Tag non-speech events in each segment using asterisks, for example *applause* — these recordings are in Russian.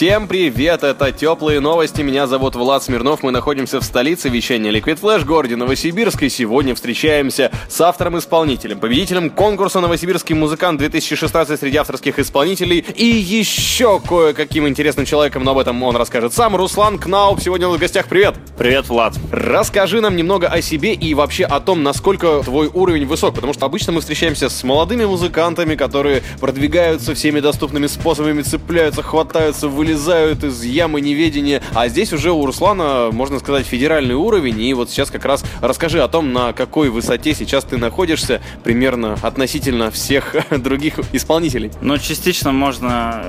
Всем привет, это Теплые Новости, меня зовут Влад Смирнов, мы находимся в столице вещания Liquid Flash, городе Новосибирск, и сегодня встречаемся с автором-исполнителем, победителем конкурса «Новосибирский музыкант 2016» среди авторских исполнителей. И еще кое-каким интересным человеком, но об этом он расскажет сам, Руслан Кнауп, сегодня у нас в гостях, привет! Привет, Влад. Расскажи нам немного о себе и вообще о том, насколько твой уровень высок, потому что обычно мы встречаемся с молодыми музыкантами, которые продвигаются всеми доступными способами, цепляются, хватаются, вылезают из ямы неведения, а здесь уже у Руслана, можно сказать, федеральный уровень, и вот сейчас как раз расскажи о том, на какой высоте сейчас ты находишься примерно относительно всех *laughs* других исполнителей. Ну, частично можно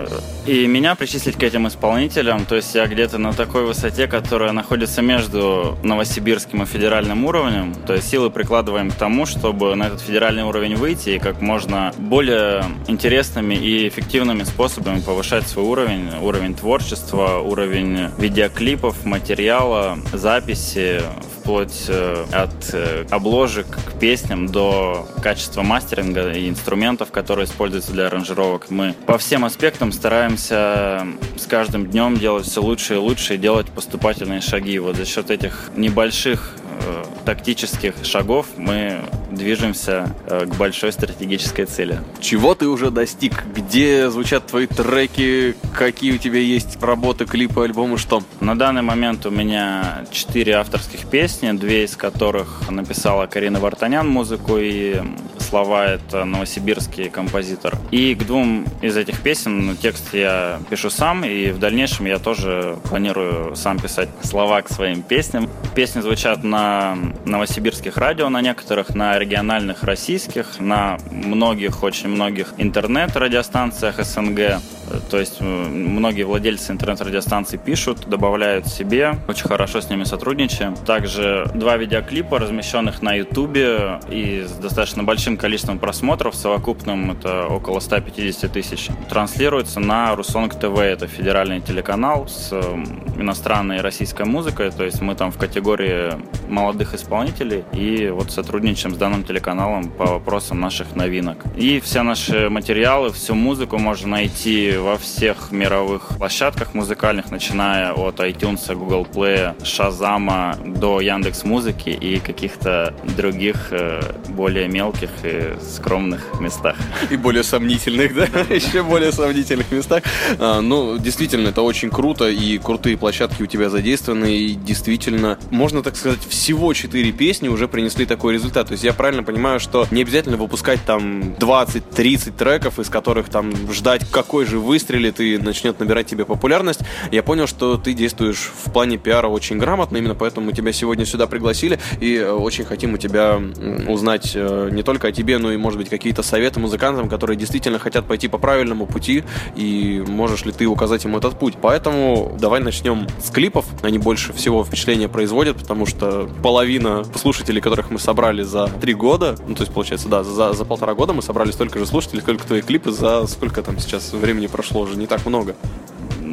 и меня причислить к этим исполнителям, то есть я где-то на такой высоте, которая находится между новосибирским и федеральным уровнем, то есть силы прикладываем к тому, чтобы на этот федеральный уровень выйти и как можно более интересными и эффективными способами повышать свой уровень, уровень творчества, уровень видеоклипов, материала, записи, вплоть э, от э, обложек к песням до качества мастеринга и инструментов, которые используются для аранжировок. Мы по всем аспектам стараемся с каждым днем делать все лучше и лучше и делать поступательные шаги. Вот за счет этих небольших э, тактических шагов мы движемся э, к большой стратегической цели. Чего ты уже достиг? Где звучат твои треки? Какие у тебя есть работы, клипы, альбомы, что? На данный момент у меня четыре авторских песни, две из которых написала Карина Вартанян музыку и слова это новосибирский композитор. И к двум из этих песен ну, текст я пишу сам, и в дальнейшем я тоже планирую сам писать слова к своим песням. Песни звучат на новосибирских радио, на некоторых, на региональных российских, на многих, очень многих интернет-радиостанциях СНГ. То есть многие владельцы интернет-радиостанций пишут, добавляют себе. Очень хорошо с ними сотрудничаем. Также два видеоклипа, размещенных на Ютубе и с достаточно большим количеством просмотров, совокупным это около 150 тысяч, транслируются на Русонг ТВ. Это федеральный телеканал с иностранной и российской музыкой. То есть мы там в категории молодых исполнителей и вот сотрудничаем с данным телеканалом по вопросам наших новинок. И все наши материалы, всю музыку можно найти во всех мировых площадках музыкальных, начиная от iTunes, Google Play, Шазама до Яндекс Музыки и каких-то других э, более мелких и скромных местах. И более сомнительных, да? Еще более сомнительных местах. А, ну, действительно, это очень круто, и крутые площадки у тебя задействованы, и действительно, можно так сказать, всего 4 песни уже принесли такой результат. То есть я правильно понимаю, что не обязательно выпускать там 20-30 треков, из которых там ждать, какой же выстрелит и начнет набирать тебе популярность. Я понял, что ты действуешь в плане пиара очень грамотно, именно поэтому мы тебя сегодня сюда пригласили и э, очень хотим у тебя узнать э, не только о тебе, но и, может быть, какие-то советы музыкантам, которые действительно хотят пойти по правильному пути, и можешь ли ты указать им этот путь. Поэтому давай начнем с клипов. Они больше всего впечатления производят, потому что половина слушателей, которых мы собрали за три года, ну, то есть, получается, да, за, за полтора года мы собрали столько же слушателей, сколько твои клипы за сколько там сейчас времени прошло, уже не так много.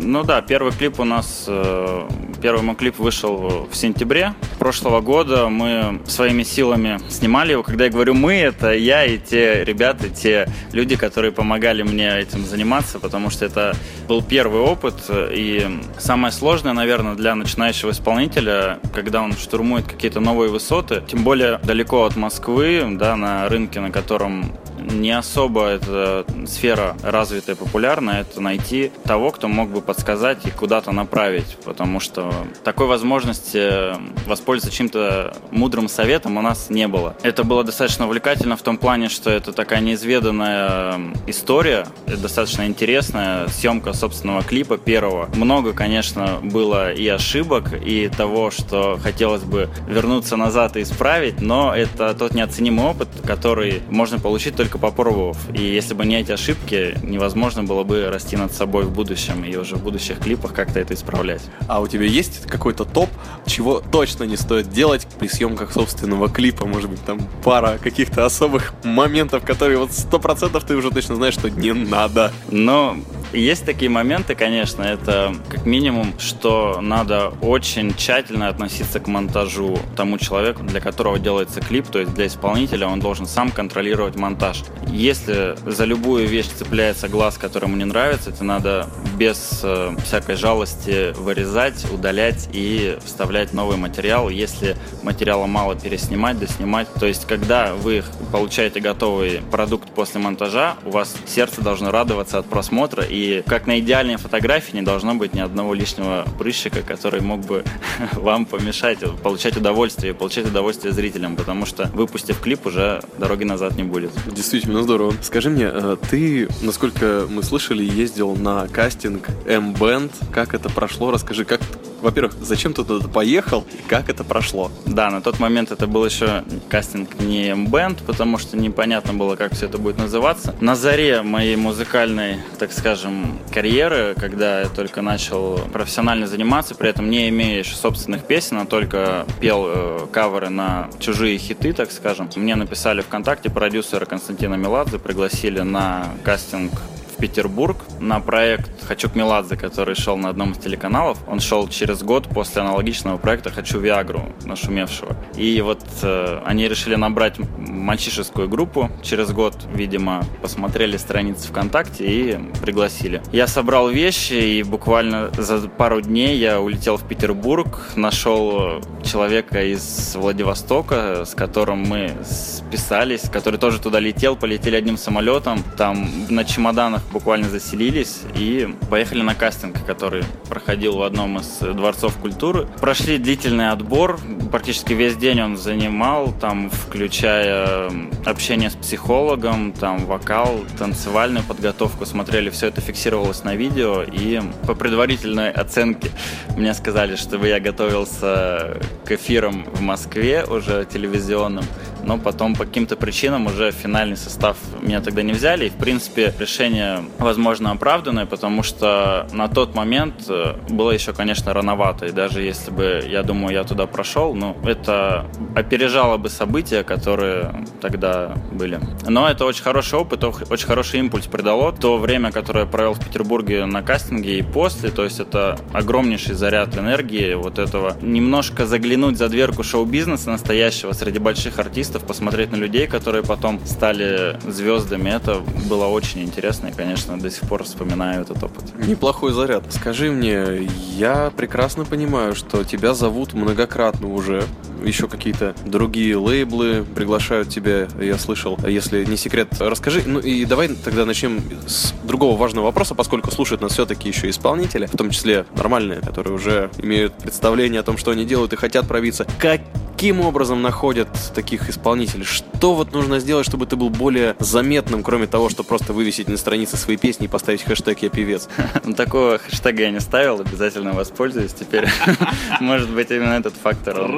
Ну да, первый клип у нас, э, первый мой клип вышел в сентябре прошлого года. Мы своими силами снимали его. Когда я говорю «мы», это я и те ребята, те люди, которые помогали мне этим заниматься, потому что это был первый опыт. И самое сложное, наверное, для начинающего исполнителя, когда он штурмует какие-то новые высоты, тем более далеко от Москвы, да, на рынке, на котором не особо эта сфера развитая и популярна, это найти того, кто мог бы подсказать и куда-то направить, потому что такой возможности воспользоваться чем-то мудрым советом у нас не было. Это было достаточно увлекательно в том плане, что это такая неизведанная история, достаточно интересная съемка собственного клипа первого. Много, конечно, было и ошибок, и того, что хотелось бы вернуться назад и исправить, но это тот неоценимый опыт, который можно получить только только попробовав. И если бы не эти ошибки, невозможно было бы расти над собой в будущем и уже в будущих клипах как-то это исправлять. А у тебя есть какой-то топ, чего точно не стоит делать при съемках собственного клипа? Может быть, там пара каких-то особых моментов, которые вот сто процентов ты уже точно знаешь, что не надо. Но есть такие моменты, конечно, это как минимум, что надо очень тщательно относиться к монтажу тому человеку, для которого делается клип, то есть для исполнителя он должен сам контролировать монтаж. Если за любую вещь цепляется глаз, который ему не нравится, это надо без э, всякой жалости вырезать, удалять и вставлять новый материал. Если материала мало, переснимать, доснимать. То есть, когда вы получаете готовый продукт после монтажа, у вас сердце должно радоваться от просмотра и как на идеальной фотографии не должно быть ни одного лишнего прыщика, который мог бы *laughs* вам помешать получать удовольствие, получать удовольствие зрителям, потому что выпустив клип, уже дороги назад не будет. Действительно здорово. Скажи мне, э, ты, насколько мы слышали, ездил на кастинг M-Band. Как это прошло? Расскажи, как во-первых, зачем ты туда поехал и как это прошло? Да, на тот момент это был еще кастинг не M-Band, потому что непонятно было, как все это будет называться. На заре моей музыкальной, так скажем, карьеры, когда я только начал профессионально заниматься, при этом не имея еще собственных песен, а только пел э, каверы на чужие хиты, так скажем, мне написали ВКонтакте продюсера Константина Меладзе, пригласили на кастинг Петербург на проект «Хочу к Меладзе», который шел на одном из телеканалов. Он шел через год после аналогичного проекта «Хочу Виагру», нашумевшего. И вот э, они решили набрать мальчишескую группу. Через год, видимо, посмотрели страницы ВКонтакте и пригласили. Я собрал вещи, и буквально за пару дней я улетел в Петербург, нашел человека из Владивостока, с которым мы списались, который тоже туда летел, полетели одним самолетом. Там на чемоданах буквально заселились и поехали на кастинг, который проходил в одном из дворцов культуры. Прошли длительный отбор, практически весь день он занимал, там, включая общение с психологом, там, вокал, танцевальную подготовку, смотрели, все это фиксировалось на видео, и по предварительной оценке мне сказали, чтобы я готовился к эфирам в Москве уже телевизионным, но потом по каким-то причинам уже финальный состав меня тогда не взяли, и, в принципе, решение, возможно, оправданное, потому что на тот момент э, было еще, конечно, рановато, и даже если бы, я думаю, я туда прошел, ну, это опережало бы события, которые тогда были. Но это очень хороший опыт, очень хороший импульс придало. То время, которое я провел в Петербурге на кастинге и после, то есть это огромнейший заряд энергии вот этого. Немножко заглянуть за дверку шоу-бизнеса настоящего среди больших артистов, посмотреть на людей, которые потом стали звездами, это было очень интересно и, конечно, до сих пор вспоминаю этот опыт. Неплохой заряд. Скажи мне, я прекрасно понимаю, что тебя зовут многократно уже еще какие-то другие лейблы приглашают тебя, я слышал. Если не секрет, расскажи. Ну и давай тогда начнем с другого важного вопроса, поскольку слушают нас все-таки еще исполнители, в том числе нормальные, которые уже имеют представление о том, что они делают и хотят пробиться. Как каким образом находят таких исполнителей? Что вот нужно сделать, чтобы ты был более заметным, кроме того, что просто вывесить на странице свои песни и поставить хэштег «Я певец»? Ну, *laughs* такого хэштега я не ставил, обязательно воспользуюсь теперь. *laughs* Может быть, именно этот фактор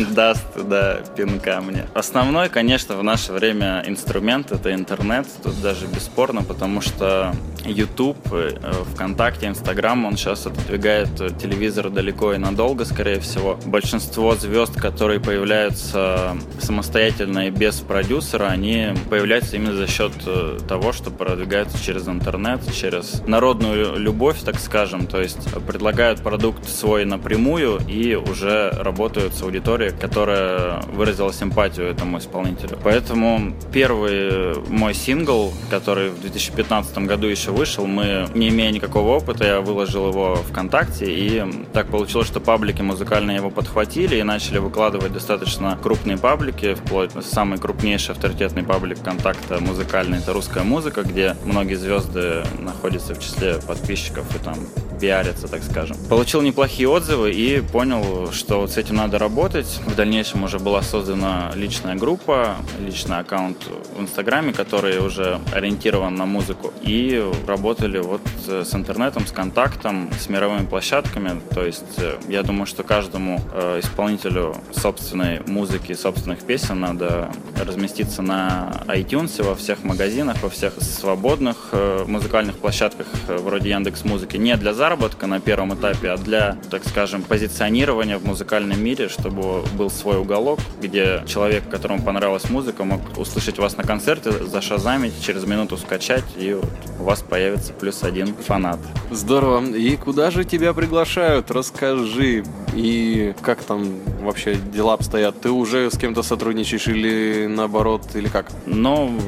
*laughs* даст да, пинка мне. Основной, конечно, в наше время инструмент — это интернет. Тут даже бесспорно, потому что YouTube, э, ВКонтакте, Инстаграм, он сейчас отодвигает телевизор далеко и надолго, скорее всего. Большинство звезд, которые которые появляются самостоятельно и без продюсера, они появляются именно за счет э, того, что продвигаются через интернет, через народную любовь, так скажем. То есть предлагают продукт свой напрямую и уже работают с аудиторией, которая выразила симпатию этому исполнителю. Поэтому первый мой сингл, который в 2015 году еще вышел, мы, не имея никакого опыта, я выложил его ВКонтакте, и так получилось, что паблики музыкальные его подхватили и начали выкладывать охватывать достаточно крупные паблики, вплоть самый крупнейший авторитетный паблик контакта музыкальный, это русская музыка, где многие звезды находятся в числе подписчиков и там пиарятся, так скажем. Получил неплохие отзывы и понял, что вот с этим надо работать. В дальнейшем уже была создана личная группа, личный аккаунт в Инстаграме, который уже ориентирован на музыку. И работали вот с интернетом, с контактом, с мировыми площадками. То есть э, я думаю, что каждому э, исполнителю с собственной музыки, собственных песен, надо разместиться на iTunes, во всех магазинах, во всех свободных э, музыкальных площадках э, вроде Яндекс Музыки. Не для заработка на первом этапе, а для, так скажем, позиционирования в музыкальном мире, чтобы был свой уголок, где человек, которому понравилась музыка, мог услышать вас на концерте, зашазамить, через минуту скачать, и у вас появится плюс один фанат. Здорово. И куда же тебя приглашают? Расскажи. И как там вообще дела обстоят? Ты уже с кем-то сотрудничаешь или наоборот, или как? Ну,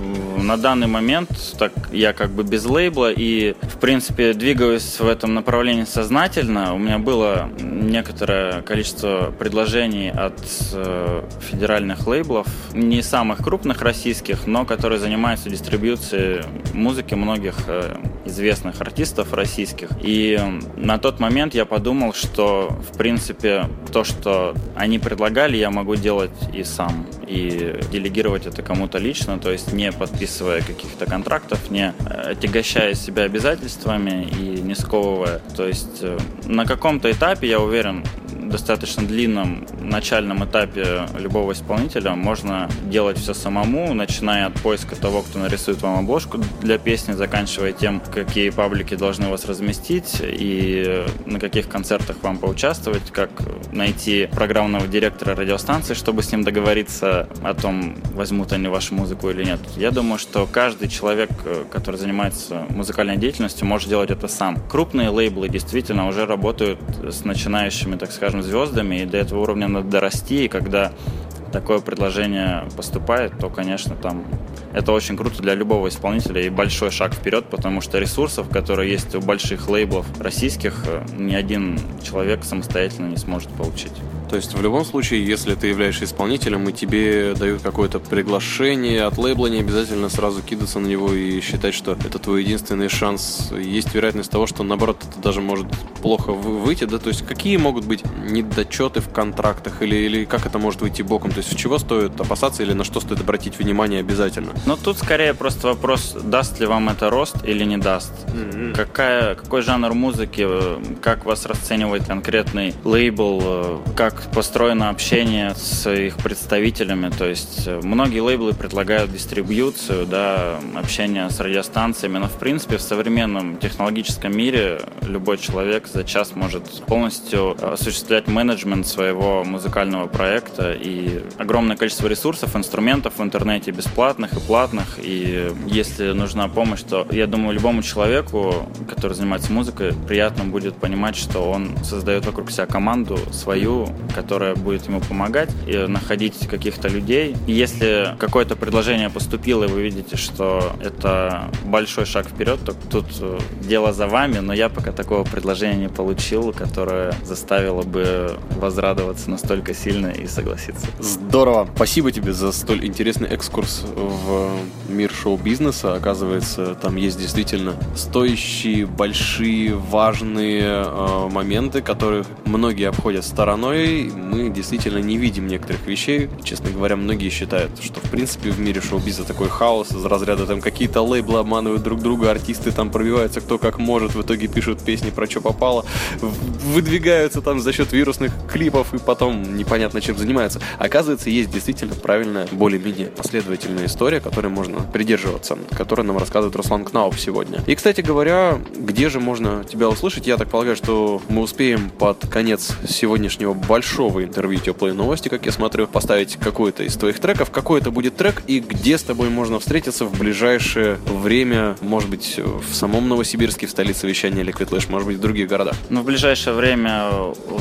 на данный момент так я как бы без лейбла и, в принципе, двигаюсь в этом направлении сознательно. У меня было некоторое количество предложений от э, федеральных лейблов, не самых крупных российских, но которые занимаются дистрибьюцией музыки многих э, известных артистов российских. И на тот момент я подумал, что, в принципе, то, что они предлагали, я могу делать и сам. И делегировать это кому-то лично, то есть не подписывая каких-то контрактов, не э, отягощая себя обязательствами и не сковывая. То есть э, на каком-то этапе, я уверен, достаточно длинном начальном этапе любого исполнителя можно делать все самому, начиная от поиска того, кто нарисует вам обложку для песни, заканчивая тем, какие паблики должны вас разместить и на каких концертах вам поучаствовать, как найти программного директора радиостанции, чтобы с ним договориться о том, возьмут они вашу музыку или нет. Я думаю, что каждый человек, который занимается музыкальной деятельностью, может делать это сам. Крупные лейблы действительно уже работают с начинающими, так скажем, звездами, и до этого уровня надо дорасти, и когда такое предложение поступает, то, конечно, там это очень круто для любого исполнителя и большой шаг вперед, потому что ресурсов, которые есть у больших лейблов российских, э, ни один человек самостоятельно не сможет получить. То есть в любом случае, если ты являешься исполнителем и тебе дают какое-то приглашение от лейбла, не обязательно сразу кидаться на него и считать, что это твой единственный шанс. Есть вероятность того, что наоборот это даже может плохо выйти, да? То есть какие могут быть недочеты в контрактах или, или как это может выйти боком? То есть в чего стоит опасаться или на что стоит обратить внимание обязательно? Ну тут скорее просто вопрос, даст ли вам это рост или не даст. Mm-hmm. Какая, какой жанр музыки, э, как вас расценивает конкретный лейбл, э, как построено общение с их представителями. То есть э, многие лейблы предлагают дистрибьюцию, да, общение с радиостанциями, но в принципе в современном технологическом мире любой человек за час может полностью осуществлять менеджмент своего музыкального проекта и огромное количество ресурсов, инструментов в интернете бесплатных и платных. И если нужна помощь, то я думаю, любому человеку, который занимается музыкой, приятно будет понимать, что он создает вокруг себя команду свою, которая будет ему помогать и находить каких-то людей. И если какое-то предложение поступило, и вы видите, что это большой шаг вперед, то тут э, дело за вами, но я пока такого предложения не получил, которое заставило бы возрадоваться настолько сильно и согласиться. Здорово. Спасибо тебе за столь интересный экскурс в мир шоу-бизнеса. Оказывается, там есть действительно стоящие, большие, важные э, моменты, которые многие обходят стороной, мы действительно не видим некоторых вещей. Честно говоря, многие считают, что в принципе в мире шоу-биза такой хаос из разряда там какие-то лейблы обманывают друг друга, артисты там пробиваются кто как может, в итоге пишут песни про что попало, выдвигаются там за счет вирусных клипов и потом непонятно чем занимаются. Оказывается, есть действительно правильная, более-менее последовательная история, которой можно придерживаться, которую нам рассказывает Руслан Кнауп сегодня. И, кстати говоря, где же можно тебя услышать? Я так полагаю, что мы успеем под конец сегодняшнего большого большого интервью «Теплые новости», как я смотрю, поставить какой-то из твоих треков. Какой это будет трек и где с тобой можно встретиться в ближайшее время, может быть, в самом Новосибирске, в столице вещания Liquid Lash, может быть, в других городах? Ну, в ближайшее время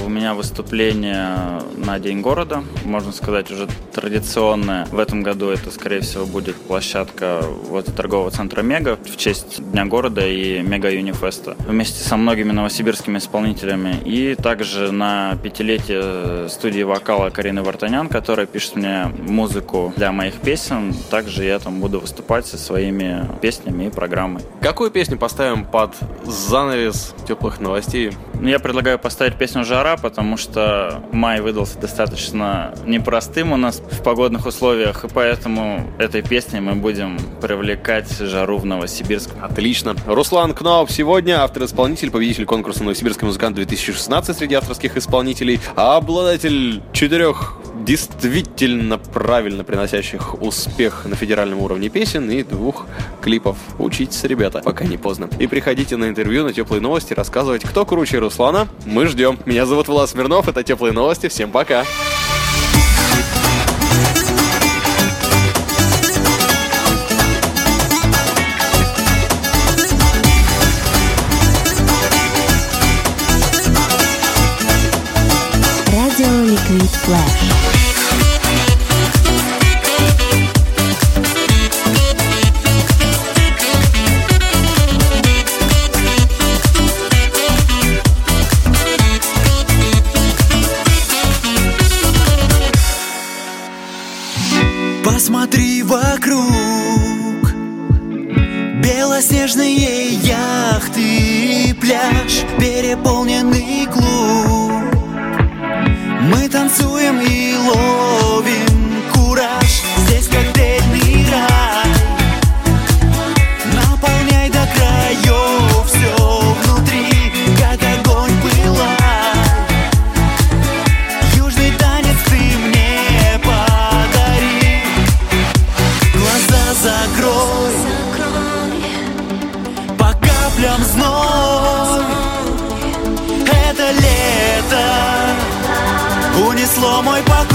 у меня выступление на День города, можно сказать, уже традиционное. В этом году это, скорее всего, будет площадка вот торгового центра Мега в честь Дня города и Мега Юнифеста вместе со многими новосибирскими исполнителями. И также на пятилетие студии вокала Карины Вартанян, которая пишет мне музыку для моих песен. Также я там буду выступать со своими песнями и программой. Какую песню поставим под занавес теплых новостей? Ну, я предлагаю поставить песню «Жара», потому что май выдался достаточно непростым у нас в погодных условиях, и поэтому этой песней мы будем привлекать жару в Новосибирск. Отлично. Руслан Кнауп сегодня автор-исполнитель, победитель конкурса «Новосибирский музыкант 2016» среди авторских исполнителей, а обладатель четырех действительно правильно приносящих успех на федеральном уровне песен и двух клипов. Учитесь, ребята, пока не поздно. И приходите на интервью на теплые новости рассказывать, кто круче Руслана. Мы ждем. Меня зовут Влад Смирнов, это теплые новости. Всем пока. Радио Ликвид Посмотри вокруг. Белоснежные яхты и пляж Переполненный клуб. Мы танцуем и ловим закрой По каплям зной. Это лето Унесло мой покой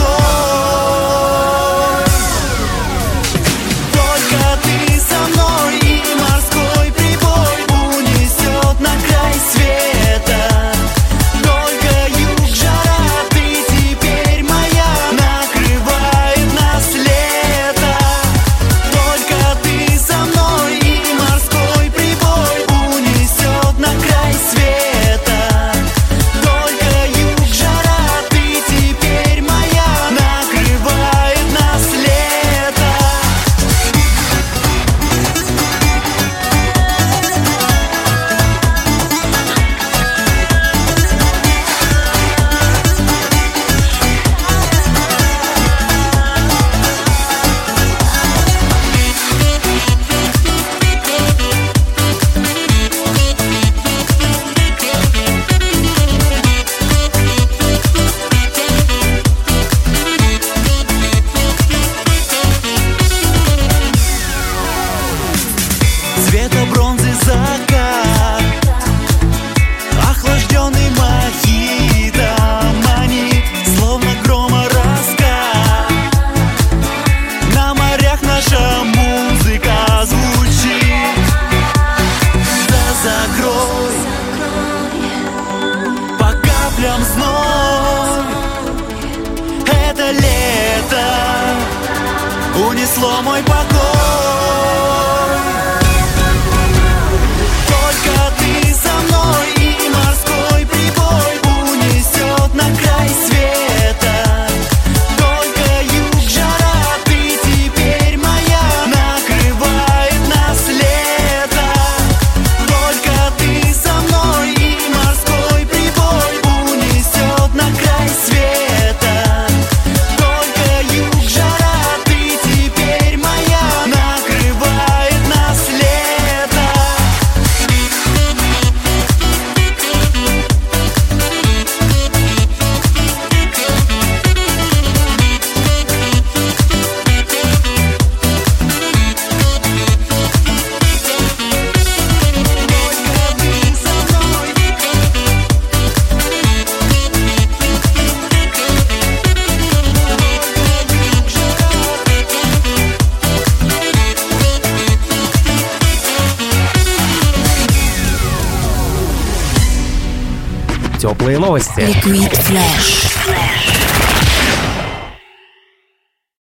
Теплые новости. Liquid Flash.